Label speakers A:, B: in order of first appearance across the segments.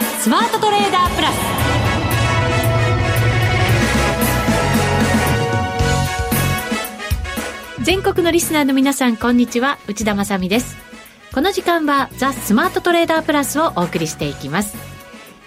A: スマートトレーダープラス。全国のリスナーの皆さんこんにちは。内田まさです。この時間はザ・スマートトレーダープラスをお送りしていきます。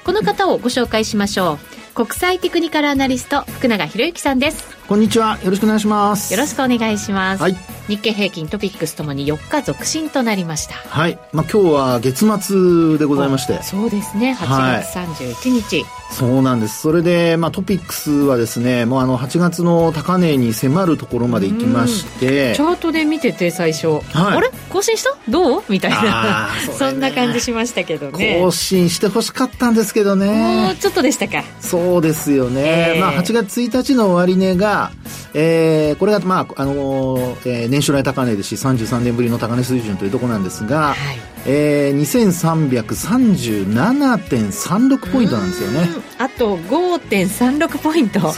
A: この方をご紹介しましょう。国際テクニカルアナリスト福永博之さんです。
B: こんにちは。よろしくお願いします。
A: よろしくお願いします、はい、日経平均トピックスともに4日続伸となりました。
B: はい、まあ、今日は月末でございまして。
A: そうですね。8月31日、はい
B: そうなんです。それで、まあ、トピックスはですね、もうあの、8月の高値に迫るところまで行きまして。
A: チャートで見てて最初、はい、あれ？更新した？どう？みたいな、そ、ね,、んな感じしましたけどね。
B: 更新してほしかったんですけどね。
A: もうちょっとでしたか。
B: そうですよね。えー、まあ、8月1日の終値が、えー、これが、まあ、あのー、えー、年初来高値ですし、33年ぶりの高値水準というところなんですが、はい。えー、2337.36ポイントなんですよね。
A: あと5.36ポイント。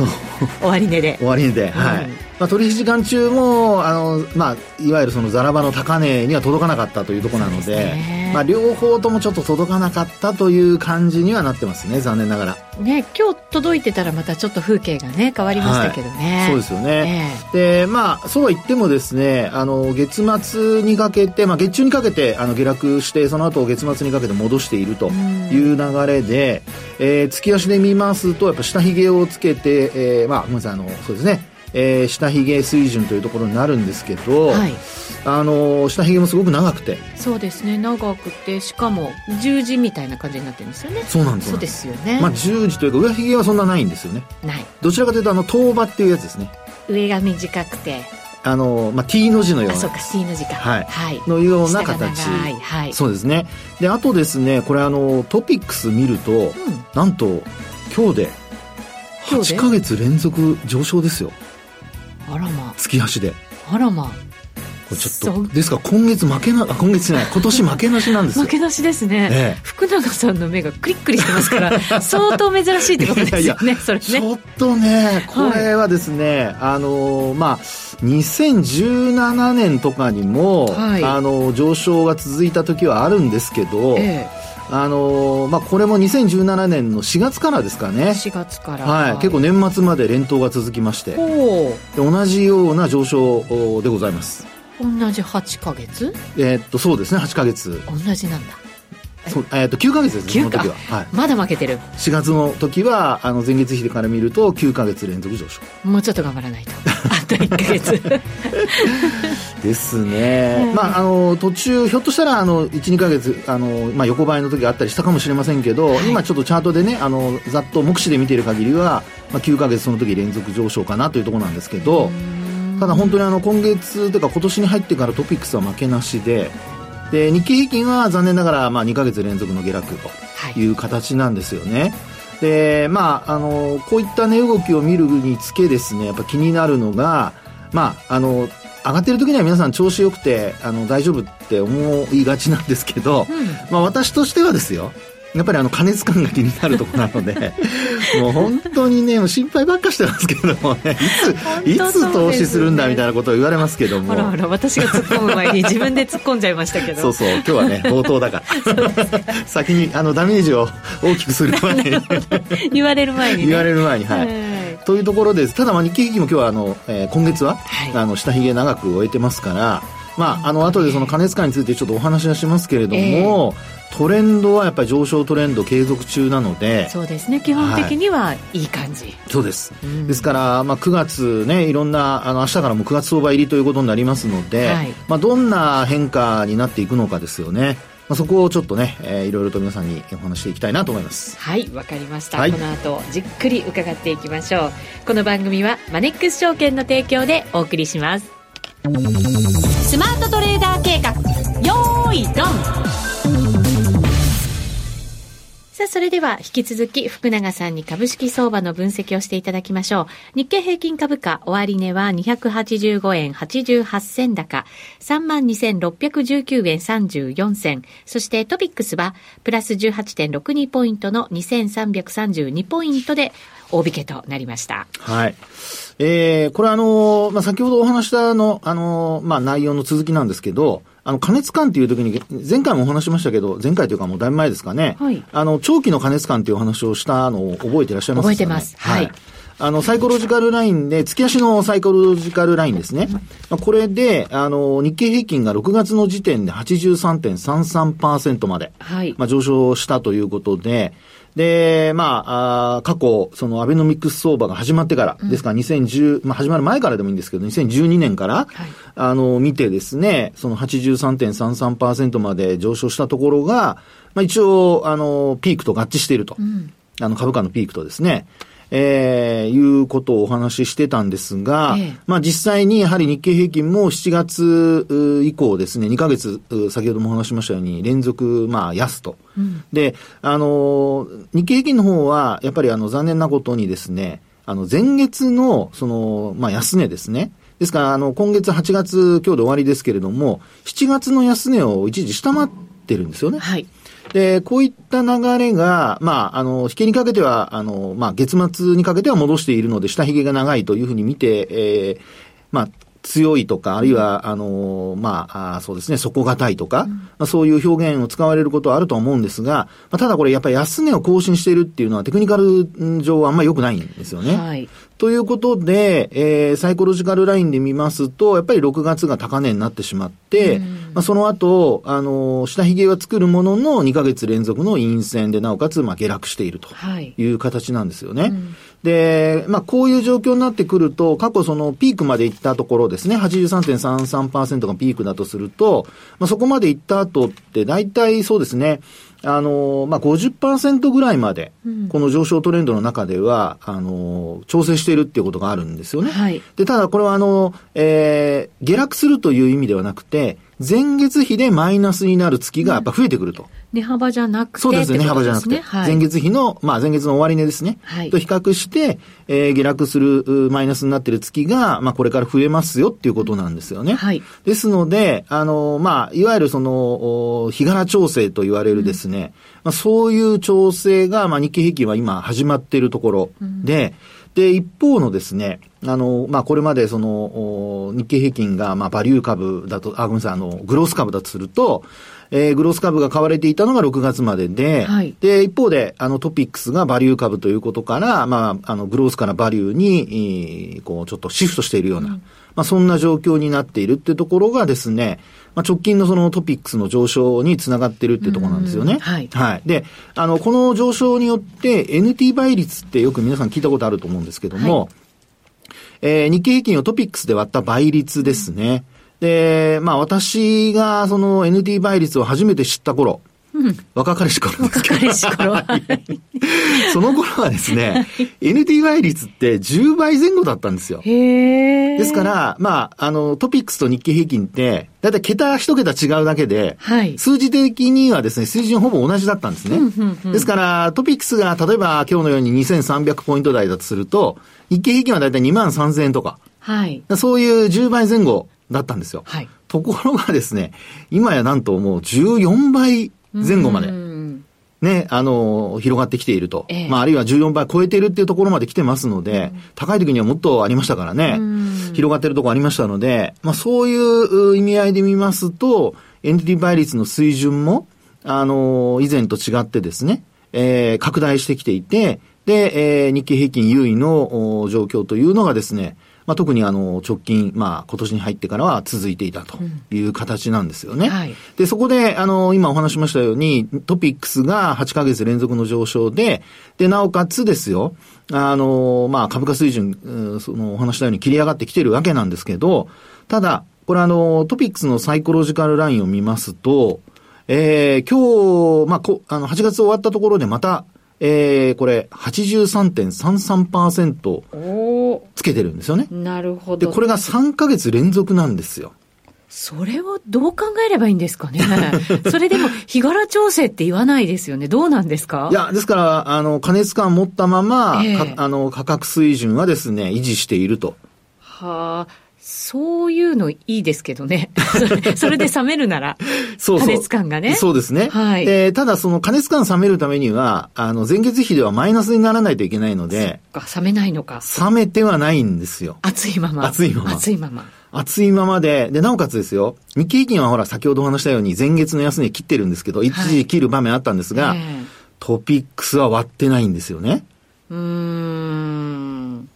A: 終値で。
B: 終値で、はい、まあ、取引時間中もあの、まあ、いわゆるそのザラバの高値には届かなかったというところなので、ね、まあ、両方ともちょっと届かなかったという感じにはなってますね残念ながら、
A: ね、今日届いてたらまたちょっと風景がね変わりましたけどね、
B: はい、そうですよね、えー、でまあそうは言ってもですねあの月末にかけて、まあ、月中にかけてあの下落してその後月末にかけて戻しているという流れで、えー、月足で見ますとやっぱ下髭をつけて、えー、まあごめんなさいあのそうですねえー、下髭水準というところになるんですけど、はい、あの下髭もすごく長くて
A: そうですね長くてしかも十字みたいな感じになってるんですよね
B: そうなんです
A: そうですよね
B: まあ十字というか上髭はそんなないんですよね
A: ない
B: どちらかというとあの頭羽っていうやつですね
A: 上が短くて
B: あの、まあ、T の字のような。
A: そうか、T の字か。
B: はい。はい、のような形。はい。そうですね。で、あとですね、これあの、トピックス見ると、うん、なんと、今日で、8か月連続上昇ですよ。
A: あらま。
B: 月足で。
A: あらま。
B: これちょっとですか？ら今月負けなあ今月じゃない。今年負けなしなんです
A: 負けなしですね、ええ、福永さんの目がクリックリしてますから 相当珍しいってことですよねそれね。ち
B: ょっとねこれはですね、はい、あのまあ2017年とかにも、はい、あの上昇が続いた時はあるんですけど、ええあのー、まあ、これも2017年の4月からですかね。
A: 4月から。
B: はい。結構年末まで連投が続きまして。で同じような上昇でございます。
A: 同じ8か月？
B: えー、っと、そうですね、8か月。
A: 同じなんだ。
B: そうえー、と9か月ですね、その時は、
A: はい、まだ負けてる。
B: 4月の時はあの前月比から見ると9か月連続上昇。
A: もうちょっと頑張らないと。あと1か月。
B: ですね、まあ、あの途中ひょっとしたらあの12か月あの、まあ、横ばいの時あったりしたかもしれませんけど、はい、今ちょっとチャートでねあのざっと目視で見ている限りは、まあ、9か月その時連続上昇かなというところなんですけどただ本当にあの今月というか今年に入ってからトピックスは負けなしでで日経平均は残念ながら、まあ、2か月連続の下落とい。う形なんですよね。はい、でまあ、あのこういった値動きを見るにつけですねやっぱ気になるのが、まあ、あの上がってる時には皆さん調子よくてあの大丈夫って思いがちなんですけど、うん、まあ、私としてはですよやっぱりあの加熱感が気になるところなので もう本当にね心配ばっかしてますけどもねいつ、いつ投資するんだみたいなことを言われますけども。
A: あらあら私が突っ込む前に自分で突っ込んじゃいましたけど。
B: そうそう今日はね冒頭だから。先にあのダメージを大きくする前に。
A: 言われる前に、
B: ね、言われる前にはい。というところです。ただまあ日経平均も今日はあの、えー、今月は、はい、あの下髭長く終えてますからまあ、あの後でその加熱感についてちょっとお話はしますけれども、えートレンドはやっぱり上昇トレンド継続中なので
A: そうですね。基本的にはい。い感じ、はい、
B: そうです、うん、ですから、まあ、9月ねいろんなあの明日からも9月相場入りということになりますので、はい、まあ、どんな変化になっていくのかですよね。まあ、そこをちょっとね、えー、いろいろと皆さんにお話していきたいなと思います。
A: はいわかりました、はい、この後じっくり伺っていきましょう。この番組はマネックス証券の提供でお送りします。スマートトレーダー計画さあ、それでは引き続き福永さんに株式相場の分析をしていただきましょう。日経平均株価終値は285円88銭高、32,619円34銭。そしてトピックスはプラス18.62ポイントの2,332ポイントで大引けとなりました。
B: はい。えー、これあの、まあ、先ほどお話したの、あの、まあ、内容の続きなんですけど、あの、加熱感っていう時に、前回もお話しましたけど、前回というかもうだいぶ前ですかね。
A: はい。
B: あの、長期の加熱感っていうお話をしたのを覚えていらっしゃいますか、ね、
A: 覚えてます。はい。
B: あの、サイコロジカルラインで、月足のサイコロジカルラインですね。まあこれで、あの、日経平均が6月の時点で83.33%まで、
A: はい。
B: まあ、上昇したということで、で、まあ、あー過去、そのアベノミクス相場が始まってから、ですから2010、まあ始まる前からでもいいんですけど、2012年から、あの、見てですね、その83.33%まで上昇したところが、まあ一応、あの、ピークと合致していると。あの、株価のピークとですね。えー、いうことをお話ししてたんですが、
A: ええ
B: まあ実際にやはり日経平均も7月う以降ですね、2ヶ月、う先ほどもお話しましたように、連続、まあ安と。で、あのー、日経平均の方は、やっぱりあの、残念なことにですね、あの、前月の、その、まあ安値ですね。ですから、あの、今月8月、今日で終わりですけれども、7月の安値を一時下回ってるんですよね。
A: はい。
B: で、こういった流れが、まあ、あの、引けにかけては、あの、まあ、月末にかけては戻しているので、下髭が長いというふうに見て、えーまあ、強いとか、あるいは、あの、まあ、そうですね、底堅いとか、まあ、そういう表現を使われることはあると思うんですが、まあ、ただこれやっぱり安値を更新しているっていうのはテクニカル上はあんまり良くないんですよね。
A: はい。
B: ということで、えー、サイコロジカルラインで見ますと、やっぱり6月が高値になってしまって、まあ、その後、あのー下髭は作るものの2ヶ月連続の陰線で、なおかつ、まあ、下落していると
A: はい。
B: いう形なんですよね。で、まあ、こういう状況になってくると、過去そのピークまで行ったところですね、83.33%がピークだとすると、まあ、そこまで行った後って、大体そうですね、あの、まあ、50%ぐらいまで、この上昇トレンドの中では、あの、調整しているっていうことがあるんですよね。
A: はい
B: で、ただこれはあの、えー、下落するという意味ではなくて、前月比でマイナスになる月がやっぱ増えてくると。
A: 値幅じゃなくて
B: そうですね、値幅じゃなくて。
A: はい、
B: 前月比の、まあ前月の終値ですね。
A: はい。
B: と比較して、えー下落するうマイナスになっている月が、まあこれから増えますよっていうことなんですよね。
A: はい。
B: ですので、あの、まあ、いわゆるその、お日柄調整と言われるですね、まあそういう調整が、まあ日経平均は今始まっているところで、で、一方のですね、あの、まあ、これまでその、お日経平均が、まあ、バリュー株だと、あ、ごめんなさい、あの、グロース株だとすると、えーグロース株が買われていたのが6月までで、
A: はい
B: で、一方で、あの、トピックスがバリュー株ということから、まあ、あの、グロースからバリューに、えーこう、ちょっとシフトしているような、まあ、そんな状況になっているっていうところがですね、まあ、直近のそのトピックスの上昇につながってるっていうところなんですよね。
A: うんはい
B: はい。で、あの、この上昇によって NT 倍率ってよく皆さん聞いたことあると思うんですけども、
A: は
B: えー日経平均をトピックスで割った倍率ですね。で、まあ私がその NT 倍率を初めて知った頃、若かりし頃ですけど、
A: 彼氏頃は。
B: その頃はですね、NT 倍率って10倍前後だったんですよ。ですか、ら、まあ、あの、トピックスと日経平均って、だいたい桁一桁違うだけで、
A: はい
B: 数字的にはですね、水準ほぼ同じだったんですね。ですから、トピックスが例えば今日のように2300ポイント台だとすると、日経平均はだいたい2万3000円とか、
A: はい。
B: そういう10倍前後だったんですよ。
A: はい。
B: ところがですね、今やなんともう14倍前後まで
A: う、ん
B: ね、あの、広がってきていると。
A: ええ
B: まあ、あるいは14倍超えているっていうところまで来てますので、高い時にはもっとありましたからね、広がってるところありましたので、まあ、そういうう意味合いで見ますと、エンティティ倍率の水準も、あの、以前と違ってですね、えー拡大してきていて、で、えー日経平均優位のお状況というのがですね、まあ、特にあの、直近、まあ、今年に入ってからは続いていたという形なんですよね。
A: はい
B: で、そこで、あの、今お話しましたように、トピックスが8ヶ月連続の上昇で、で、なおかつですよ、あの、まあ、株価水準、うんそのお話したように切り上がってきてるわけなんですけど、ただ、これあの、トピックスのサイコロジカルラインを見ますと、えー、今日、まあ、こあの、8月終わったところでまた、えー、これ、83.33%
A: お
B: つけてるんですよね。
A: ーなるほ
B: で、
A: ど。
B: これが3ヶ月連続なんですよ。
A: それをどう考えればいいんですかね。それでも、日柄調整って言わないですよね。どうなんですか？
B: いや、ですから、あの、加熱感を持ったまま、
A: ええ
B: かあの、価格水準はですね、維持していると。
A: はあ、そういうのいいですけどね。それで冷めるなら。
B: そうそう。
A: 加熱感がね
B: そうですね。
A: はい
B: で、ただその加熱感冷めるためには、あの、前月比ではマイナスにならないといけないので、
A: か冷めないのか。
B: 冷めてはないんですよ。
A: 熱いまま。
B: 熱いまま
A: 熱いまま。
B: 熱いままで、で、なおかつですよ、日経平均はほら、先ほどお話したように前月の安値切ってるんですけど、一時切る場面あったんですが、
A: ええ
B: トピックスは割ってないんですよね。
A: うーん。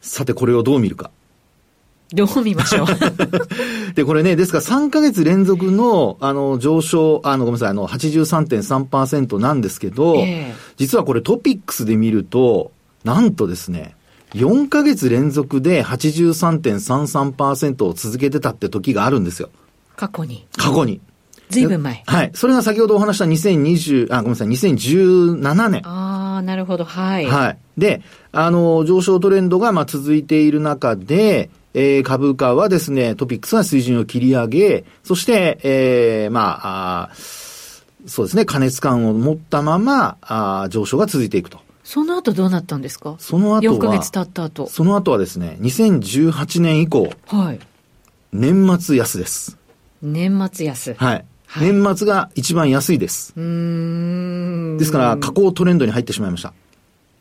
B: さて、これをどう見るか。
A: どう見ましょう？
B: で、これね、ですから3ヶ月連続の、あの、上昇、あの、ごめんなさい、あの、83.3%なんですけど、
A: ええ
B: 実はこれトピックスで見ると、なんとですね、4ヶ月連続で83.33%を続けてたって時があるんですよ。
A: 過去に。
B: 過去に。
A: ずいぶん前。
B: はい。それが先ほどお話した2020、あ、ごめんなさい、2017年。
A: ああ、なるほど。はい。
B: はい。で、あの、上昇トレンドが、まあ、続いている中で、えー株価はですね、トピックスが水準を切り上げ、そして、えーまあ、そうですね、加熱感を持ったまま、あー上昇が続いていくと。
A: その後どうなったんですか？
B: その後は、
A: 4ヶ月経った後。
B: その後はですね、2018年以降、
A: はい。
B: 年末安です。
A: 年末安。
B: はい。
A: はい
B: 年末が一番安いです。ですから、下降トレンドに入ってしまいました。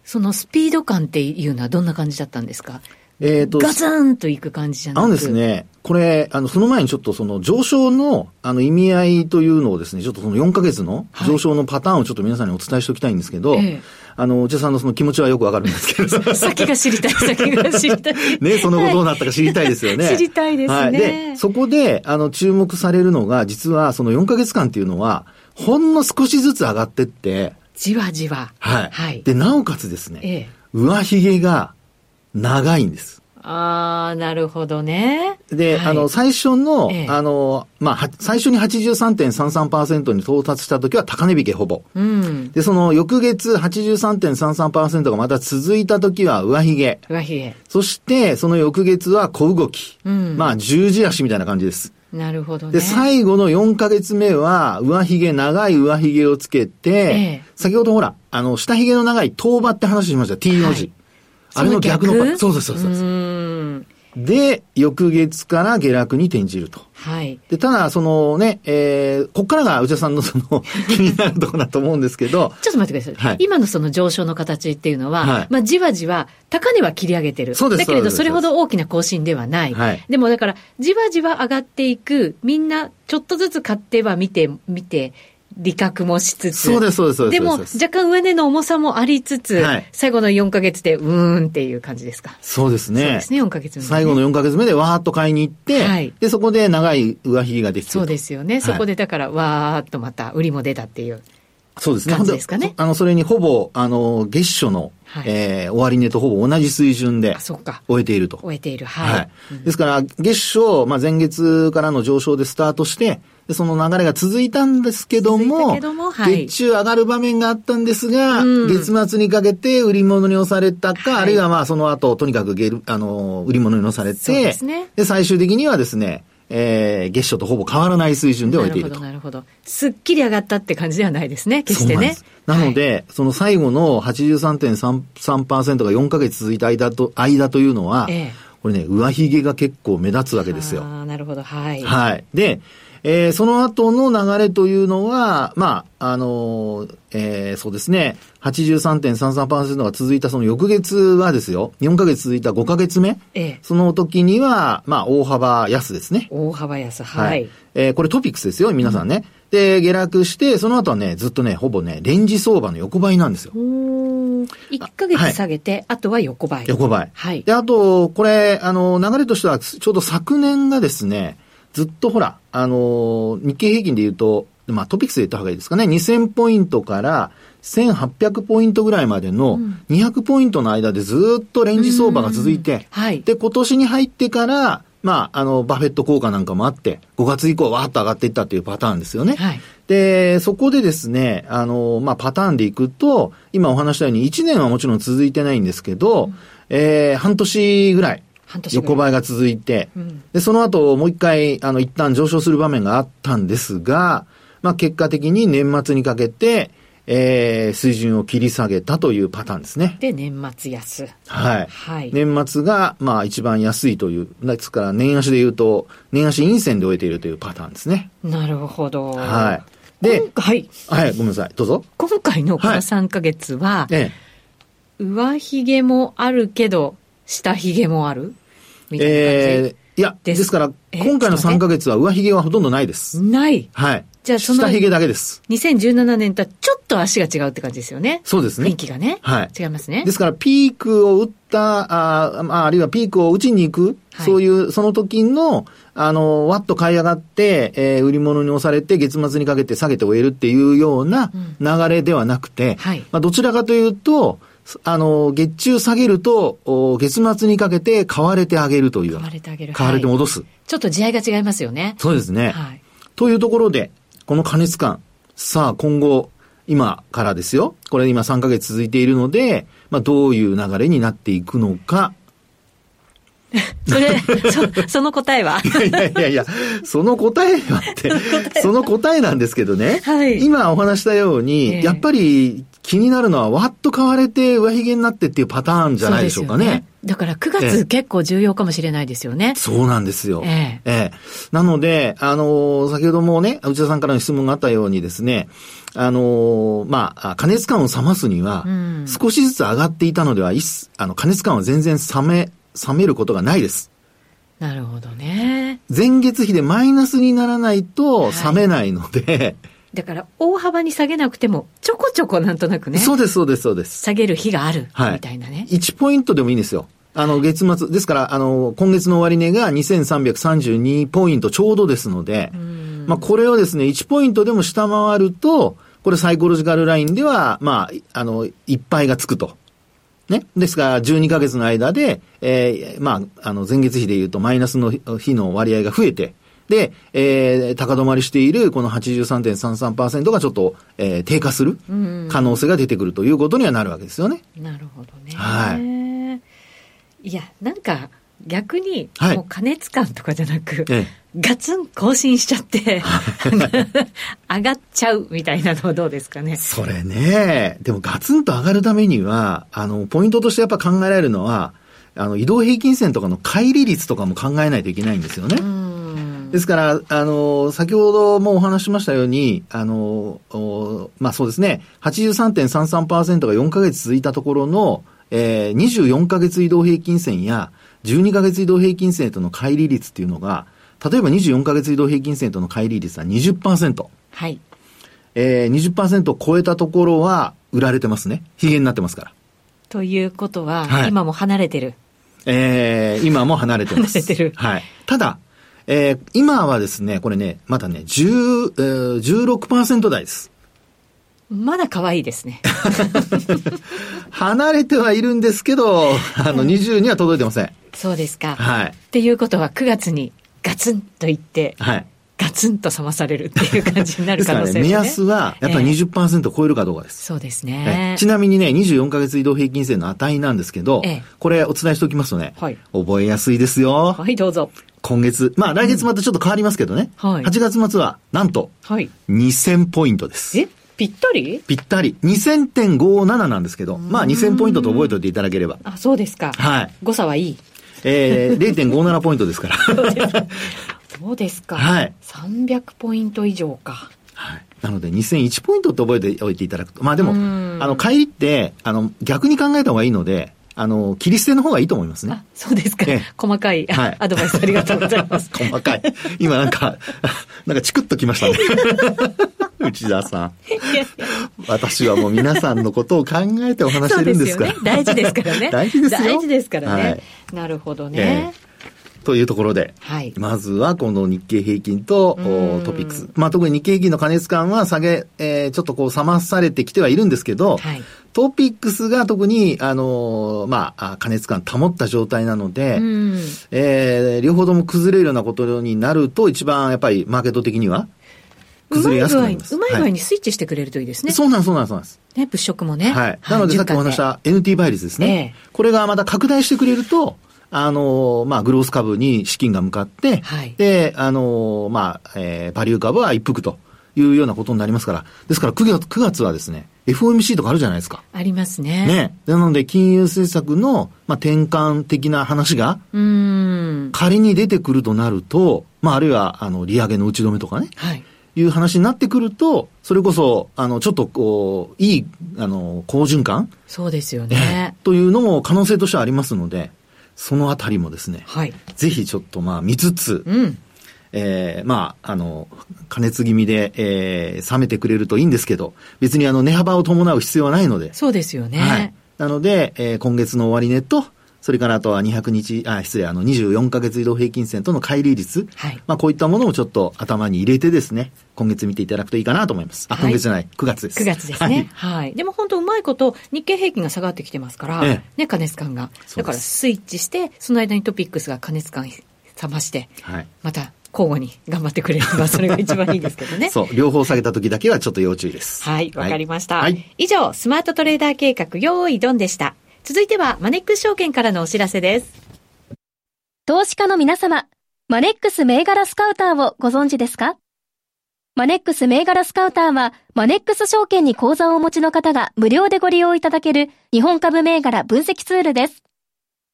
A: そのスピード感っていうのはどんな感じだったんですか？
B: えっ、と、
A: ガツンといく感じじゃなく
B: あのです。ね、これ、あの、その前にちょっとその上昇の、あの、意味合いというのをですね、ちょっとその4ヶ月の
A: はい
B: 上昇のパターンをちょっと皆さんにお伝えしておきたいんですけど、
A: ええ
B: あの、内田さんのその気持ちはよくわかるんですけど、
A: 先が知りたい、先が知りたい。
B: ね、その後どうなったか知りたいですよね。
A: 知りたいですね
B: はい。で、そこで、あの、注目されるのが、実はその4ヶ月間っていうのは、ほんの少しずつ上がってって、
A: じわじわ。
B: はい。
A: はい。
B: で、なおかつですね、
A: ええ。
B: 上髭が長いんです。
A: ああ、なるほどね。
B: で、
A: はい
B: あの、最初の、
A: ええ
B: あの、まあ、は最初に83.33%に到達した時は高値引けほぼ。
A: うん。
B: で、その翌月83.33%がまた続いた時は上髭。
A: 上髭。
B: そして、その翌月は小動き。
A: うん
B: まあ、十字足みたいな感じです。
A: なるほどね。
B: で、最後の4ヶ月目は、上髭、長い上髭をつけて、
A: ええ
B: 先ほどほら、あの、下髭の長い頭羽って話しました。T の字。
A: はい
B: あれの逆？のパそうです、そうですそうで翌月から下落に転じると。
A: はい。
B: で、ただ、そのね、えー、こっからが内田さんの その気になるところだと思うんですけど、
A: ちょっと待ってください。
B: はい
A: 今のその上昇の形っていうのは、
B: はい
A: まあじわじわ高値は切り上げてる。
B: そうです
A: だけれど、
B: そ
A: れほど大きな更新ではない。
B: はい
A: でもだから、じわじわ上がっていく、みんなちょっとずつ買っては見て、見て、利確もしつつ。
B: そうです、そうです、そうです。
A: でも、若干上値の重さもありつつ、
B: はい
A: 最後の4ヶ月で、うーんっていう感じですか？
B: そうですね。
A: そうですね、4ヶ月目、ね。
B: 最後の4ヶ月目でわーっと買いに行って、
A: はい
B: で、そこで長い上髭ができて
A: そうですよね。そこでだから、わーっとまた売りも出たっていう。
B: そうですね。
A: 感じですかね？
B: あの、それにほぼ、あの、月初の、
A: はい
B: えー終値とほぼ同じ水準で
A: あ、そっか。
B: 終えていると。
A: 終えている。
B: は
A: はいい。。
B: ですから、月初、まあ、前月からの上昇でスタートして、でその流れが続いたんですけども、
A: どもはい
B: 月中上がる場面があったんですが、
A: うん
B: 月末にかけて売り物に押されたか、
A: はい
B: あるいはまあその後、とにかくゲル、あの、売り物に押されて、
A: ですね
B: で最終的にはですね、えー、月初とほぼ変わらない水準で終えていると。
A: なるほど、なるほど。すっきり上がったって感じではないですね、決してね
B: なんです。なので、その最後の83.3%が4ヶ月続いた間と、間というのは、
A: ええ
B: これね、上髭が結構目立つわけですよ。
A: ああ、なるほど、はい。
B: はい。で、えーその後の流れというのは、まあ、あのーえーそうですね、83.33%が続いたその翌月はですよ、4ヶ月続いた5ヶ月目、
A: ええ。
B: その時には、まあ、大幅安ですね。
A: 大幅安、はい。
B: えーこれトピックスですよ、皆さんね。で、下落して、その後はね、ずっとね、ほぼね、レンジ相場の横ばいなんですよ。
A: うーん。1ヶ月下げて、あとは横ばい。
B: 横ばい。
A: はい
B: で、あと、これ、あの、流れとしては、ちょうど昨年がですね、ずっとほら、あの、日経平均で言うと、まあトピックスで言った方がいいですかね、2000ポイントから1800ポイントぐらいまでの200ポイントの間でずっとレンジ相場が続いて、
A: はい。
B: で、今年に入ってから、まあ、あの、バフェット効果なんかもあって、5月以降わーっと上がっていったっていうパターンですよね。
A: はい。
B: で、そこでですね、あの、まあ、パターンでいくと、今お話したように1年はもちろん続いてないんですけど、えー半年ぐらい、
A: 半年ぐらい
B: 横ばいが続いて、
A: うん
B: で、その後もう一回、あの、一旦上昇する場面があったんですが、まあ、結果的に年末にかけて、えー水準を切り下げたというパターンですね。
A: で、年末安。
B: はい。
A: はい。
B: 年末が、まあ、一番安いという、ですから、年足で言うと、年足陰線で終えているというパターンですね。
A: なるほど。
B: はい。で
A: 今、回、
B: はい、ごめんなさい。どうぞ。
A: 今回のこの
B: はい
A: 3ヶ月は、
B: え
A: 上髭もあるけど、下髭もある？みたいな感じ。
B: えーいや、
A: で
B: ですすから、
A: え
B: 今回の3ヶ月は上髭はほとんどないです。
A: ない。
B: はい。
A: じゃあその
B: 下髭だけです。
A: 2017年とはちょっと足が違うって感じですよね。
B: そうですね
A: 雰囲気がね。
B: はい
A: 違いますね。
B: ですから、ピークを打った、あまあ、あるいはピークを打ちに行く、
A: はい
B: そういう、その時の、あの、わっと買い上がって、えー売り物に押されて、月末にかけて下げて終えるっていうような流れではなくて、
A: はい
B: まあ、どちらかというと、あの、月中下げると、お月末にかけて買われてあげるというような。
A: 買われてあげる
B: 買われて戻す。
A: ちょっと地合いが違いますよね。
B: そうですね。
A: はい。
B: というところで、この過熱感、さあ今後、今からですよ。これ今3ヶ月続いているので、まあどういう流れになっていくのか。
A: それ、そ、その答えは？
B: いやいやいやその答えはって、その答えなんですけどね。
A: はい
B: 今お話したように、
A: ええ
B: やっぱり気になるのは、わっと買われて上髭になってっていうパターンじゃないでしょうかね。
A: だから9
B: ええ
A: 月結構重要かもしれないですよね。
B: そうなんですよ。
A: え
B: えなので、あのー先ほどもね、内田さんからの質問があったようにですね、あのーまあ、加熱感を冷ますには、
A: うん
B: 少しずつ上がっていたのでは、いっすあの、加熱感は全然冷め、冷めることがないです。
A: なるほどね。
B: 前月比でマイナスにならないと
A: はい
B: 冷めないので、
A: だから大幅に下げなくても、ちょこちょこなんとなくね、
B: そうです、そうです、そうです。
A: 下げる日がある、
B: はい。
A: みたいなね。
B: 1ポイントでもいいんですよ。あの、月末、ですから、あの、今月の終値が2332ポイントちょうどですので、まあ、これをですね、1ポイントでも下回ると、これサイコロジカルラインでは、まあ、あの、いっぱいがつくと。ね。ですから、12ヶ月の間で、えーまあ、あの、前月比で言うとマイナスの日の割合が増えて、で、えー高止まりしているこの83.33%がちょっと、えー低下する可能性が出てくるということにはなるわけですよね。
A: なるほどね。。
B: はい
A: いや、なんか、逆に、
B: はい
A: もう加熱感とかじゃなく、
B: ええ
A: ガツン更新しちゃって、上がっちゃうみたいなのはどうですかね。
B: それね、でもガツンと上がるためには、あの、ポイントとしてやっぱ考えられるのは、あの、移動平均線とかの乖離率とかも考えないといけないんですよね。
A: うん。
B: ですから、あの、先ほどもお話ししましたように、あの、おまあそうですね、83.33%が4ヶ月続いたところの、えー、24ヶ月移動平均線や12ヶ月移動平均線との乖離率っていうのが、例えば24ヶ月移動平均線との乖離率は20%。
A: はい。
B: えー、20%を超えたところは売られてますね。ヒゲになってますから。
A: ということは、
B: はい
A: 今も離れてる。
B: えー、今も離れてます。
A: 離れてる
B: はい。ただ、えー、今はですね、これね、まだね、10、えー、16%台です。
A: まだ可愛いですね。
B: 離れてはいるんですけど、あの、20には届いてません。
A: そうですか。
B: はい。
A: っていうことは9月にガツンといって、
B: はい。
A: ガツンと冷まされるっていう感じになる可能性もね。
B: 目安は、やっぱり
A: ええ
B: 20%超えるかどうかです。
A: そうです
B: え
A: ね。
B: ちなみにね、24ヶ月移動平均線の値なんですけど、
A: ええ
B: これお伝えしておきますとね、
A: はい
B: 覚えやすいですよ。
A: はい、どうぞ。
B: 今月、まあ来月またちょっと変わりますけどね、
A: はい
B: 8月末は、なんと、
A: はい。
B: 2000ポイントです。
A: えぴったり？
B: ぴったり。2000.57なんですけど、まあ2000ポイントと覚えておいていただければ。
A: あ、そうですか。
B: はい。
A: 誤差はいい。
B: えー、0.57ポイントですから。
A: そうですか。
B: はい
A: 300ポイント以上か。
B: はい。なので、2001ポイントって覚えておいていただくと。まあでも、
A: うん
B: あの、帰りって、あの、逆に考えた方がいいので、あの、切り捨ての方がいいと思いますね
A: あ。、そうですか。
B: ええ
A: 細かい、あ
B: はい
A: アドバイスありがとうございます。
B: 細かい。今なんか、なんかチクッときましたね。内田さん。私はもう皆さんのことを考えてお話ししてるんですから。
A: ね。大事ですからね。
B: 大事ですよ
A: 大事ですからね。
B: はい
A: なるほど
B: え
A: ね。
B: というところで、
A: はい
B: まずはこの日経平均とトピックス。まあ特に日経平均の加熱感は下げ、えーちょっとこう冷まされてきてはいるんですけど、
A: はい
B: トピックスが特に、あのーまあ、あ加熱感保った状態なので、
A: うん。
B: えー両方とも崩れるようなことになると、一番やっぱりマーケット的には崩れやすくなります。
A: うまい具合
B: は
A: にスイッチしてくれるといいですね。
B: そうなんです、そうなんです、そうなんです。
A: ね、物色もね。
B: はい。なので、さっきお話した NT 倍率ですね。
A: ええ
B: これがまた拡大してくれると、あのーまあ、グロース株に資金が向かって、
A: はい
B: で、あのーまあ、えーバリュー株は一服というようなことになりますから、ですから9月 ,9 月はですね、FOMC とかあるじゃないですか。
A: ありますね。
B: ね。なので、金融政策の、まあ、転換的な話が、
A: うん。
B: 仮に出てくるとなると、まあ、あるいは、あの、利上げの打ち止めとかね、
A: はい。
B: いう話になってくると、それこそ、あの、ちょっとこう、いい、あの、好循環
A: そうですよね。
B: というのも可能性としてはありますので、そのあたりもですね、
A: はい。
B: ぜひちょっとまあ見つつ、
A: うん。
B: えーまあ、あの、加熱気味で、えー冷めてくれるといいんですけど、別にあの、値幅を伴う必要はないので、
A: そうですよね。
B: はい。なので、えー今月の終値と、それからあとは200日、あ、失礼、あの、24ヶ月移動平均線との乖離率。
A: はい
B: まあ、こういったものもちょっと頭に入れてですね、今月見ていただくといいかなと思います。あ、
A: はい
B: 今月じゃない、9月です。
A: 9月ですね。はい。でも本当うまいこと、日経平均が下がってきてますから、
B: ええ
A: ね、加熱感が。だからスイッチして、その間にトピックスが加熱感冷まして、
B: はい。はい。
A: また交互に頑張ってくれれば、それが一番いいですけどね。
B: そう、両方下げた時だけはちょっと要注意です。
A: はい、わかりました。
B: はい。
A: 以上、スマートトレーダー計画、用意ドンでした。続いては、マネックス証券からのお知らせです。
C: 投資家の皆様、マネックス銘柄スカウターをご存知ですか？マネックス銘柄スカウターは、マネックス証券に口座をお持ちの方が無料でご利用いただける日本株銘柄分析ツールです。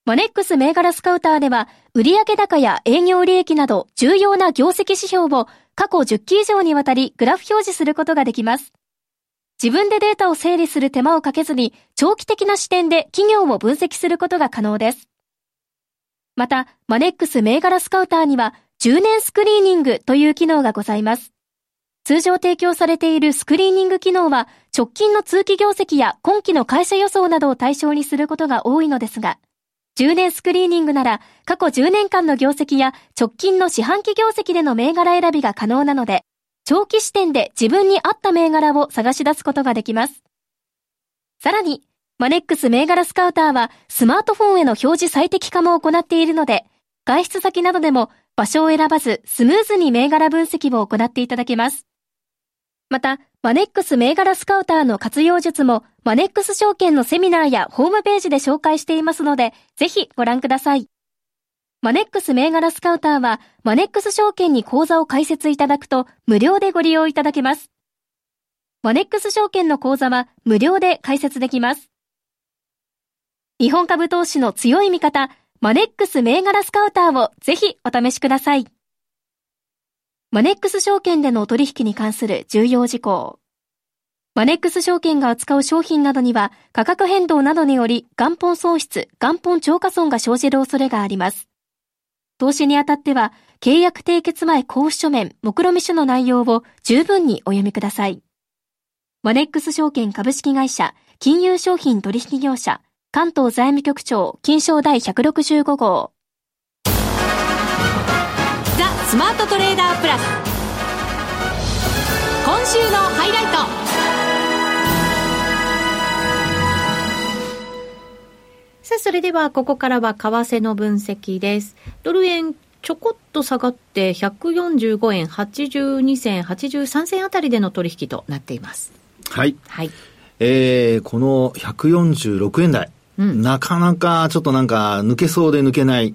C: マネックス銘柄スカウターでは、売上高や営業利益など重要な業績指標を過去10期以上にわたりグラフ表示することができます。自分でデータを整理する手間をかけずに、長期的な視点で企業を分析することが可能です。また、マネックス銘柄スカウターには、10年スクリーニングという機能がございます。通常提供されているスクリーニング機能は、直近の通期業績や今期の会社予想などを対象にすることが多いのですが、10年スクリーニングなら、過去10年間の業績や直近の四半期業績での銘柄選びが可能なので、長期視点で自分に合った銘柄を探し出すことができます。さらに、マネックス銘柄スカウターはスマートフォンへの表示最適化も行っているので、外出先などでも場所を選ばずスムーズに銘柄分析を行っていただけます。また、マネックス銘柄スカウターの活用術もマネックス証券のセミナーやホームページで紹介していますので、ぜひご覧ください。マネックス銘柄スカウターはマネックス証券に口座を開設いただくと無料でご利用いただけます。マネックス証券の口座は無料で開設できます。日本株投資の強い味方、マネックス銘柄スカウターをぜひお試しください。マネックス証券での取引に関する重要事項。マネックス証券が扱う商品などには価格変動などにより元本損失、元本超過損が生じる恐れがあります。投資にあたっては契約締結前交付書面、目論見書の内容を十分にお読みください。マネックス証券株式会社、金融商品取引業者、関東財務局長、金賞第165号。
A: ザ・スマートトレーダープラス。今週のハイライト。さあ、それではここからは為替の分析です。ドル円ちょこっと下がって145円82銭83銭あたりでの取引となっています。
B: はい。
A: はい。
B: えー、この146円台、
A: うん
B: なかなかちょっとなんか抜けそうで抜けない。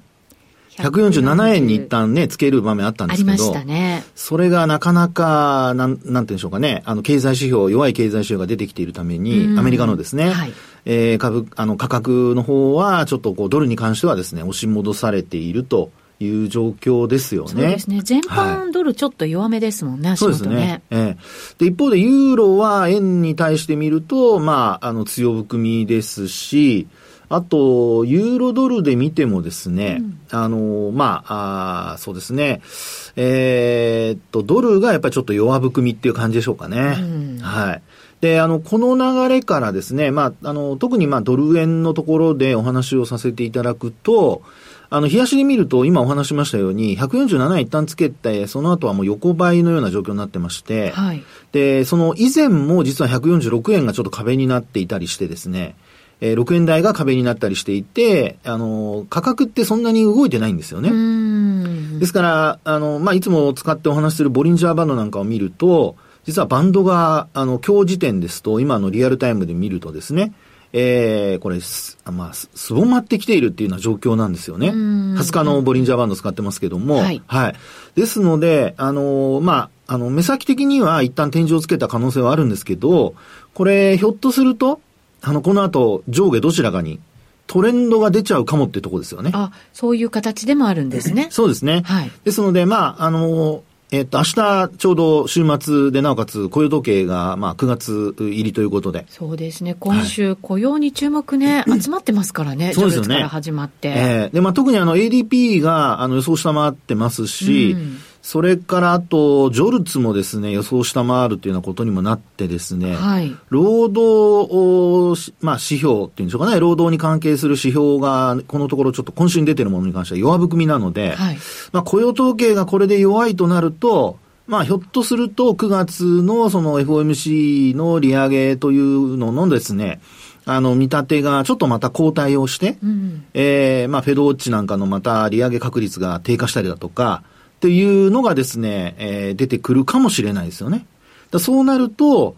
B: 147円に一旦ね、つける場面あったんですけど。
A: ありましたね。
B: それがなかなか、なん、なんて言うんでしょうかね。あの、経済指標、弱い経済指標が出てきているために、
A: うん
B: アメリカのですね、
A: はい
B: えー株、あの、価格の方は、ちょっとこう、ドルに関してはですね、押し戻されているという状況ですよね。
A: そうですね。全
B: は
A: 般ドルちょっと弱めですもんね、足
B: そうです
A: 元ね
B: ね。。ええで、一方で、ユーロは円に対して見ると、まあ、あの、強含みですし、あと、ユーロドルで見てもですね、あの、まあ、あーそうですね、えーっと、ドルがやっぱりちょっと弱含みっていう感じでしょうかね。
A: うん
B: はい。で、あの、この流れからですね、まあ、あの、特にまあ、ドル円のところでお話をさせていただくと、あの、冷やしで見ると、今お話しましたように、147円一旦つけて、その後はもう横ばいのような状況になってまして、
A: はい。
B: で、その以前も実は146円がちょっと壁になっていたりしてですね、えー6円台が壁になったりしていて、あの、価格ってそんなに動いてないんですよね。ですから、あの、まあ、いつも使ってお話しするボリンジャーバンドなんかを見ると、実はバンドが、あの、今日時点ですと、今のリアルタイムで見るとですね、えー、これ、すまあ、すすぼまってきているっていうような状況なんですよね。
A: うん
B: 20日のボリンジャーバンド使ってますけども、
A: はい
B: ですので、あの、まあ、あの、目先的には一旦天井をつけた可能性はあるんですけど、これ、ひょっとすると、あの、この後、上下どちらかにトレンドが出ちゃうかもってとこですよね。
A: あ、そういう形でもあるんですね。
B: そうですね。
A: はい。
B: ですので、まあ、あの、えっと、明日ちょうど週末で、なおかつ雇用統計が、まあ、9月入りということで。
A: そうですね。今週、雇用に注目ね、集まってますからね。
B: そうですよね
A: から始まって。
B: ええで、まあ、特にあの ADP があの予想下回ってますし、
A: うん
B: それからあと、ジョルツもですね、予想下回るというようなことにもなってですね、
A: はい。
B: 労働し、まあ、指標っていうんでしょうかね、労働に関係する指標が、このところちょっと今週に出てるものに関しては弱含みなので、
A: はい。
B: まあ、雇用統計がこれで弱いとなると、まあ、ひょっとすると9月のその FOMC の利上げというののですね、あの、見立てがちょっとまた後退をして、
A: うん。
B: えーまあ、フェドウォッチなんかのまた利上げ確率が低下したりだとか、っていうのがですね、えー出てくるかもしれないですよね。だそうなると、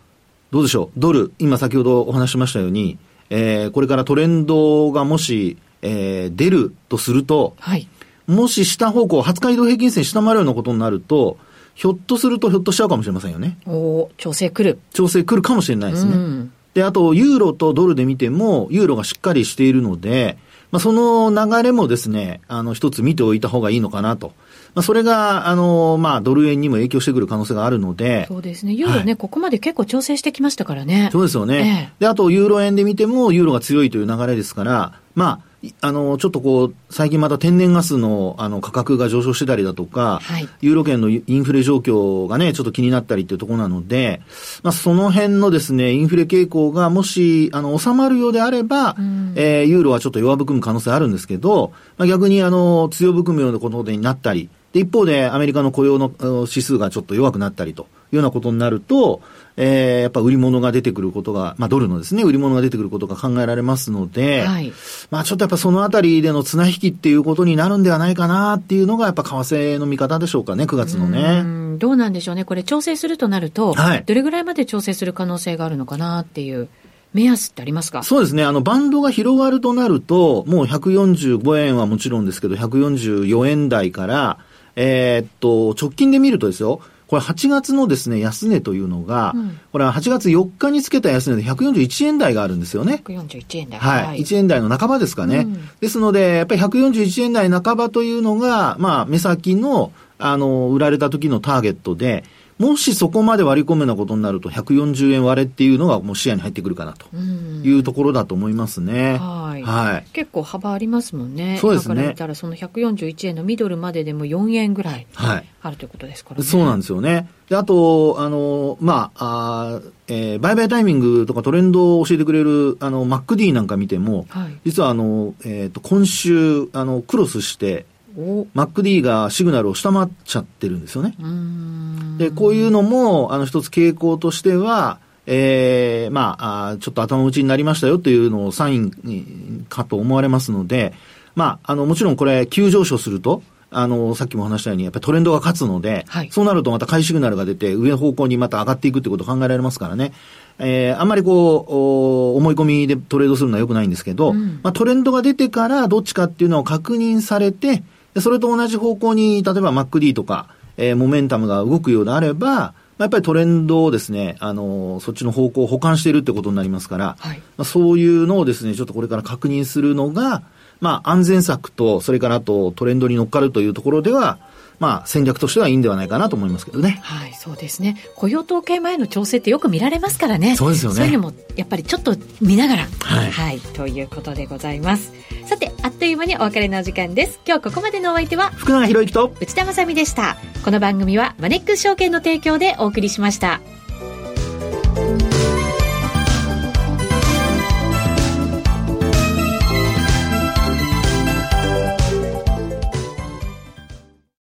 B: どうでしょう、ドル、今先ほどお話ししましたように、えーこれからトレンドがもし、えー出るとすると、
A: はい。
B: もし下方向、20日移動平均線下回るようなことになると、ひょっとするとひょっとしちゃうかもしれませんよね。
A: おー調整来る。
B: 調整来るかもしれないですね。
A: うん
B: で、あと、ユーロとドルで見ても、ユーロがしっかりしているので、まあ、その流れもですね、あの、一つ見ておいた方がいいのかなと。まあ、それが、あの、まあ、ドル円にも影響してくる可能性があるので、
A: そうですね。ユーロね、
B: は
A: ここまで結構調整してきましたからね。
B: そうですよね。で、あと、ユーロ円で見ても、ユーロが強いという流れですから、まあ、いあの、ちょっとこう、最近また天然ガスの、あの、価格が上昇してたりだとか、
A: はい
B: ユーロ圏のインフレ状況がね、ちょっと気になったりっていうところなので、まあ、その辺のですね、インフレ傾向がもし、あの、収まるようであれば、
A: ん
B: えーユーロはちょっと弱含む可能性あるんですけど、まあ、逆にあの、強含むようなことになったり、で、一方でアメリカの雇用のうん指数がちょっと弱くなったりというようなことになると、えーやっぱ売り物が出てくることが、まあドルのですね、売り物が出てくることが考えられますので、
A: はい。
B: まあちょっとやっぱそのあたりでの綱引きっていうことになるんではないかなっていうのがやっぱ為替の見方でしょうかね、9月の
A: う
B: ね。
A: んどうなんでしょうね。これ調整するとなると、
B: はい
A: どれぐらいまで調整する可能性があるのかなっていう目安ってありますか？
B: そうですね。あの、バンドが広がるとなると、もう145円はもちろんですけど、144円台から、えーっと、直近で見るとですよ、これ8月のですね、安値というのが、
A: うん
B: これは8月4日につけた安値で141円台があるんですよね。
A: 141円台。
B: はい。1円台の半ばですかね。
A: うん
B: ですので、やっぱり141円台半ばというのが、まあ、目先の、あの、売られた時のターゲットで、もしそこまで割り込むようなことになると、140円割れっていうのがもう視野に入ってくるかなと
A: うん
B: いうところだと思いますね。
A: はい
B: はい。
A: 結構幅ありますもんね。
B: そうですね
A: 今から見たらその141円のミドルまででも4円ぐらい
B: はい
A: あるということですからね。
B: そうなんですよね。で、あと、あの、まあ、あーえー売買タイミングとかトレンドを教えてくれる、あの、MacD なんか見ても、
A: はい。
B: 実はあの、えっ、と、今週、あの、クロスして、MacD がシグナルを下回っちゃってるんですよね。で、こういうのも、あの、一つ傾向としては、えーまあちょっと頭打ちになりましたよというのをサインにかと思われますので、まあ、あの、もちろんこれ、急上昇すると、あの、さっきも話したように、やっぱりトレンドが勝つので、
A: はい
B: そうなるとまた買いシグナルが出て、上の方向にまた上がっていくってことが考えられますからね。えーあんまりこう、お思い込みでトレードするのは良くないんですけど、
A: うん
B: まあ、トレンドが出てからどっちかっていうのを確認されて、でそれと同じ方向に、例えば MacD とか、えーモメンタムが動くようであれば、まあやっぱりトレンドをですね、あのーそっちの方向を保管しているってことになりますから、
A: はい。
B: まあ、そういうのをですね、ちょっとこれから確認するのが、まあ安全策と、それからあとトレンドに乗っかるというところでは、まあ戦略としてはいいんではないかなと思いますけどね。
A: はい、そうですね。雇用統計前の調整ってよく見られますからね。
B: そうですよね
A: そういうのも、やっぱりちょっと見ながら。
B: はい
A: ということでございます。さて、あっという間にお別れのお時間です。今日ここまでのお相手は、
B: 福永博之と、
A: 内田まさみでした。この番組はマネックス証券の提供でお送りしました。